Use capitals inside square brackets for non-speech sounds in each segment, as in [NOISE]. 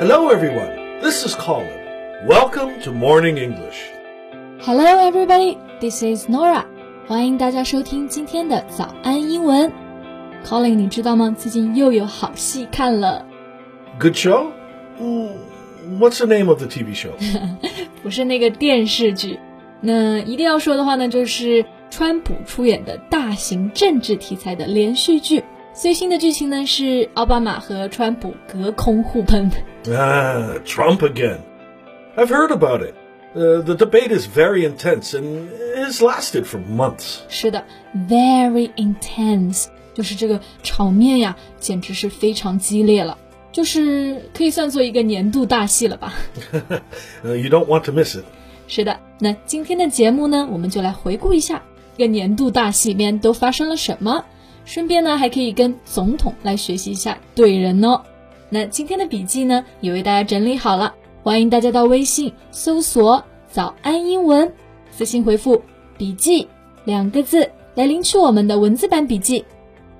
Hello, everyone. This is Colin. Welcome to Morning English. Hello, everybody. This is Nora. 欢迎大家收听今天的早安英文。Colin，你知道吗？最近又有好戏看了。 Good show? Mm, What's the name of the TV show? [LAUGHS] 不是那个电视剧。那一定要说的话呢，就是 川普出演的大型政治题材的连续剧。最新的剧情呢是奥巴马和川普隔空互喷。ah, Trump again. I've heard about it. Uh, the debate is very intense and has lasted for months. 是的，very intense，就是这个场面呀，简直是非常激烈了，就是可以算作一个年度大戏了吧。Uh, you don't want to miss it. 是的，那今天的节目呢，我们就来回顾一下这个年度大戏里面都发生了什么，顺便呢还可以跟总统来学习一下怼人哦。那今天的笔记呢，也为大家整理好了，欢迎大家到微信搜索“早安英文”，私信回复“笔记”两个字来领取我们的文字版笔记。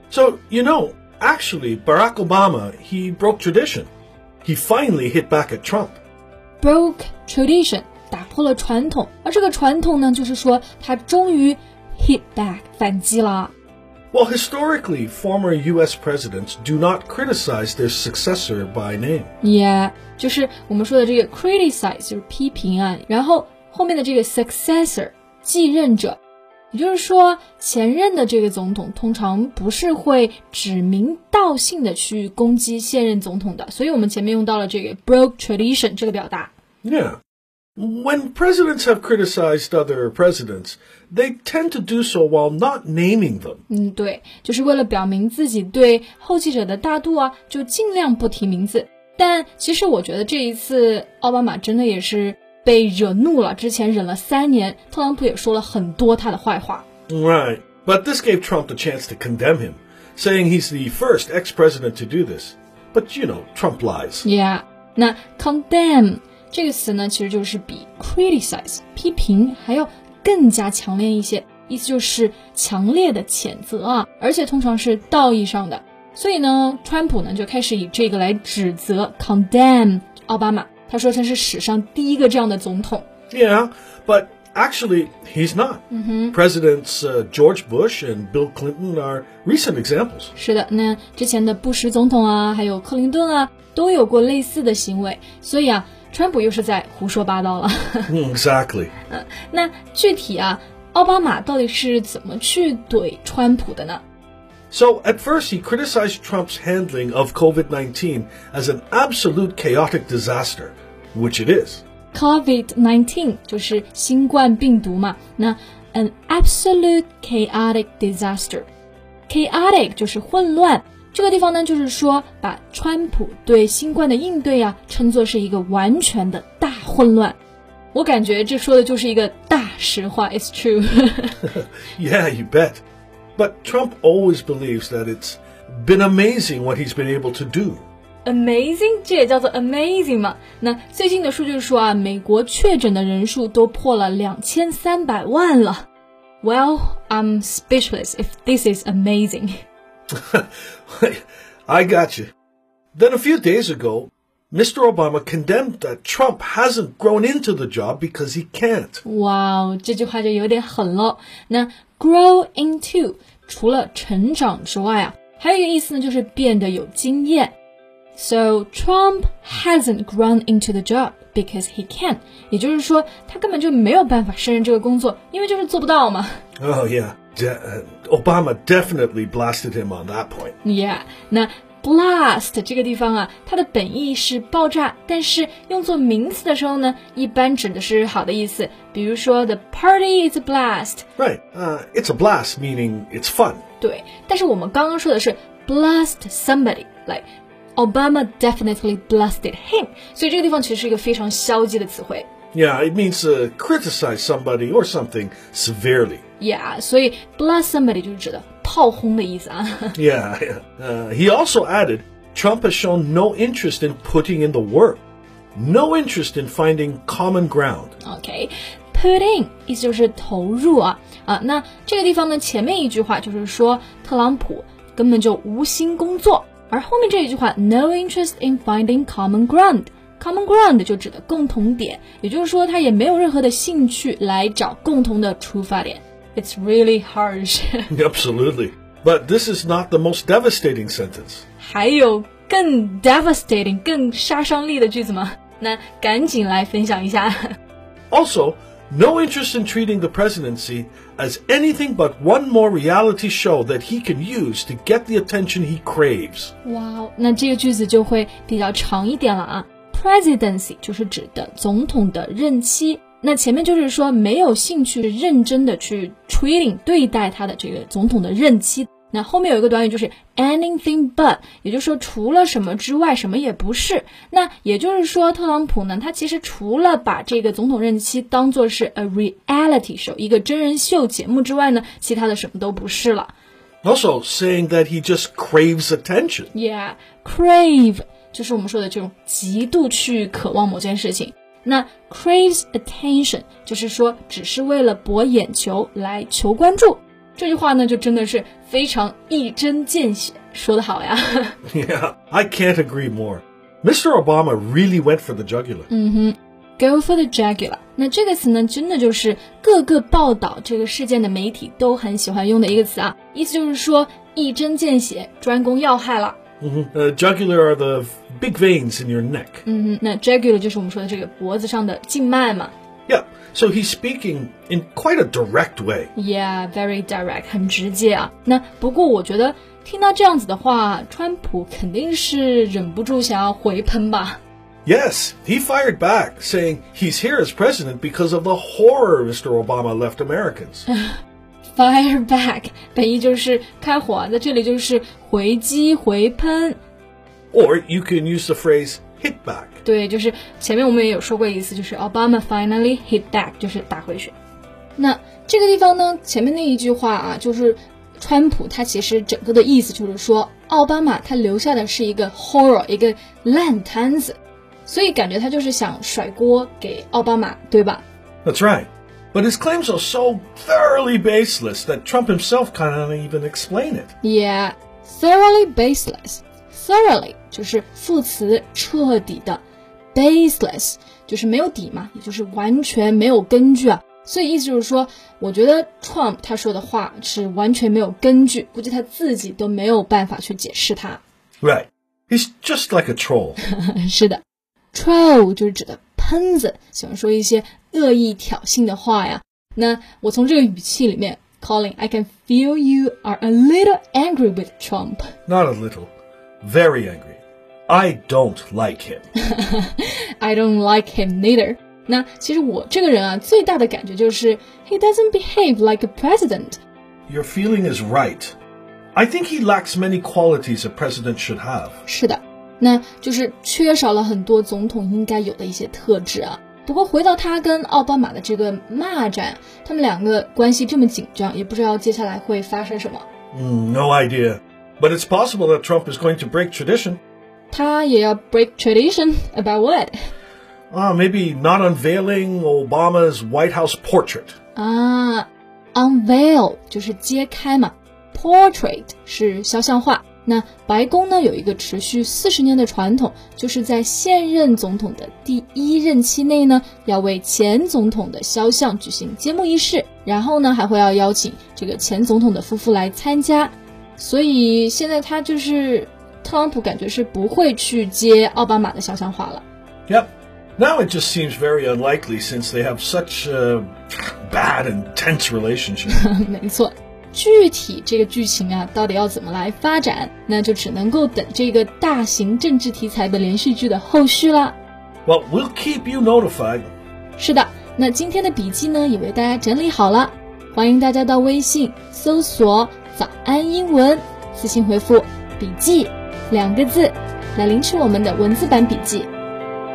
So, you know, actually, Barack Obama, he broke tradition. He finally hit back at Trump. broke tradition，打破了传统，而这个传统呢，就是说他终于 hit back 反击了。Well, historically, former U.S. presidents do not criticize their successor by name. Yeah，就是我们说的这个 criticize 就是批评啊，然后后面的这个 successor 继任者，也就是说前任的这个总统通常不是会指名道姓的去攻击现任总统的，所以我们前面用到了这个 broke tradition 这个表达。Yeah. When presidents have criticized other presidents, they tend to do so while not naming them. 嗯，对，就是为了表明自己对后继者的大度啊，就尽量不提名字。但其实我觉得这一次奥巴马真的也是被惹怒了，之前忍了三年，特朗普也说了很多他的坏话。 Right. But this gave Trump the chance to condemn him, saying he's the first ex president to do this. But, you know, Trump lies. Yeah，那 condemn 这个词呢，其实就是比 criticize 批评还要更加强烈一些，意思就是强烈的谴责啊，而且通常是道义上的。所以呢，川普呢就开始以这个来指责 condemn 奥巴马，他说他是史上第一个这样的总统。Yeah, but actually, he's not. Presidents uh, George Bush and Bill Clinton are recent examples. 是的，那之前的布什总统啊，还有克林顿啊，都有过类似的行为。所以啊，川普又是在胡说八道了。 Mm, exactly. 那具体啊，奥巴马到底是怎么去怼川普的呢？ So, [LAUGHS] at first, he criticized Trump's handling of COVID 19 as an absolute chaotic disaster, which it is. COVID-19 就是新冠病毒嘛，那 an absolute chaotic disaster。chaotic 就是混乱， 这个地方呢，就是说把川普对新冠的应对啊，称作是一个完全的大混乱。我感觉这说的就是一个大实话，It's true 。 [LAUGHS] Yeah, you bet. But Trump always believes that it's been amazing what he's been able to do. Amazing，这也叫做 amazing 嘛？那最近的数据说啊，美国确诊的人数都破了两千三百万了。Well, I'm speechless if this is amazing. [LAUGHS] I got you. Then a few days ago, Mr. Obama condemned that Trump hasn't grown into the job because he can't. 哇哦，这句话就有点狠了。那 grow into 除了成长之外啊，还有一个意思呢，就是变得有经验。So Trump hasn't grown into the job because he can，也就是说他根本就没有办法胜任这个工作，因为就是做不到嘛。 Oh, yeah. De- uh, Obama definitely blasted him on that point. Yeah，那 blast 这个地方啊，它的本意是爆炸，但是用作名词的时候呢，一般指的是好的意思。比如说，the party is a blast， Right. Uh, it's a blast, meaning it's fun. 对。但是我们刚刚说的是 blast somebody，like Obama definitely blasted him，所以这个地方其实是一个非常消极的词汇。 Yeah, it means to criticize somebody or something severely. Yeah，所以 blast somebody 就是指的炮轰的意思啊。Yeah. yeah. Uh, he also added Trump has shown no interest in putting in the work, no interest in finding common ground. OK，put、in 意思就是投入啊啊。那这个地方呢，前面一句话就是说特朗普根本就无心工作。而后面这一句话，no interest in finding common ground。common ground 就指的共同点，也就是说他也没有任何的兴趣来找共同的出发点。It's really harsh. [LAUGHS] Absolutely. But this is not the most devastating sentence. 还有更 devastating、更杀伤力的句子吗？那赶紧来分享一下。Also, [LAUGHS] no interest in treating the presidency as anything but one more reality show that he can use to get the attention he craves. 哇，那这个句子就会比较长一点了啊。Presidency 就是指的总统的任期， 那前面就是说没有兴趣认真的去 treating 对待他的这个总统的任期。那后面有一个短语就是 anything but，也就是说除了什么之外什么也不是。那也就是说，特朗普呢，他其实除了把这个总统任期当做是 a reality show 一个真人秀节目之外呢，其他的什么都不是了。Also saying that he just craves attention. Yeah, crave 就是我们说的这种极度去渴望某件事情。那 craves attention 就是说只是为了博眼球来求关注。这句话呢，就真的是非常一针见血，说得好呀。yeah, [LAUGHS] I can't agree more. Mr. Obama really went for the jugular. 嗯哼，go for the jugular。那这个词呢，真的就是各个报道这个事件的媒体都很喜欢用的一个词啊，意思就是说一针见血，专攻要害了。Mm -hmm. uh, jugular are the big veins in your neck. 嗯哼，那 jugular 就是我们说的这个脖子上的静脉嘛。Yeah. So he's speaking in quite a direct way. Yeah, very direct，很直接啊。那不过我觉得听到这样子的话，川普肯定是忍不住想要回喷吧。Yes, he fired back, saying he's here as president because of the horror Mr. Obama left Americans. [LAUGHS] Fire back 本意就是开火，在这里就是回击、回喷。 Or you can use the phrase hit back。对，就是前面我们也有说过一次，就是 Obama finally hit back，就是打回去。那这个地方呢，前面那一句话啊，就是川普他其实整个的意思就是说，奥巴马他留下的是一个 horror，一个烂摊子，所以感觉他就是想甩锅给奥巴马，对吧？That's right. But his claims are so thoroughly baseless that Trump himself can't even explain it. Yeah, thoroughly baseless. Thoroughly 就是副词，彻底的；baseless 就是没有底嘛，也就是完全没有根据啊。所以意思就是说，我觉得 Trump 他说的话是完全没有根据，估计他自己都没有办法去解释它。Right, he's just like a troll. [LAUGHS] 是的，troll 就是指的喷子，喜欢说一些恶意挑衅的话呀。那我从这个语气里面，Colin, I can feel you are a little angry with Trump. Not a little very angry. I don't like him. [LAUGHS] I don't like him neither. 那其实我这个人啊，最大的感觉就是 he doesn't behave like a president. Your feeling is right. I think he lacks many qualities a president should have. 是的，那就是缺少了很多总统应该有的一些特质啊。不过回到他跟奥巴马的这个骂战，他们两个关系这么紧张，也不知道接下来会发生什么。Mm, no idea. But it's possible that Trump is going to break tradition. 他也要 break tradition about what? Ah, maybe not unveiling Obama's White House portrait. 啊，unveil 就是揭开嘛，portrait 是肖像画。那白宫呢有一个持续四十年的传统，就是在现任总统的第一任期内呢，要为前总统的肖像举行揭幕仪式，然后呢还会要邀请这个前总统的夫妇来参加。 所以现在他就是特朗普，感觉是不会去接奥巴马的肖像画了。Yep. Now it just seems very unlikely since they have such a bad and tense relationship. 没错，具体这个剧情啊，到底要怎么来发展，那就只能够等这个大型政治题材的连续剧的后续啦。Well, we'll keep you notified. 是的，那今天的笔记呢，也为大家整理好了，欢迎大家到微信搜索。早安英文，私信回复“笔记”两个字来领取我们的文字版笔记。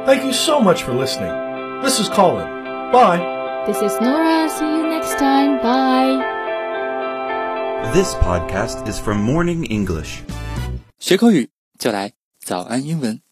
Thank you so much for listening. This is Colin. Bye. This is Nora. See you next time. Bye. This podcast is from Morning English. 学口语就来早安英文。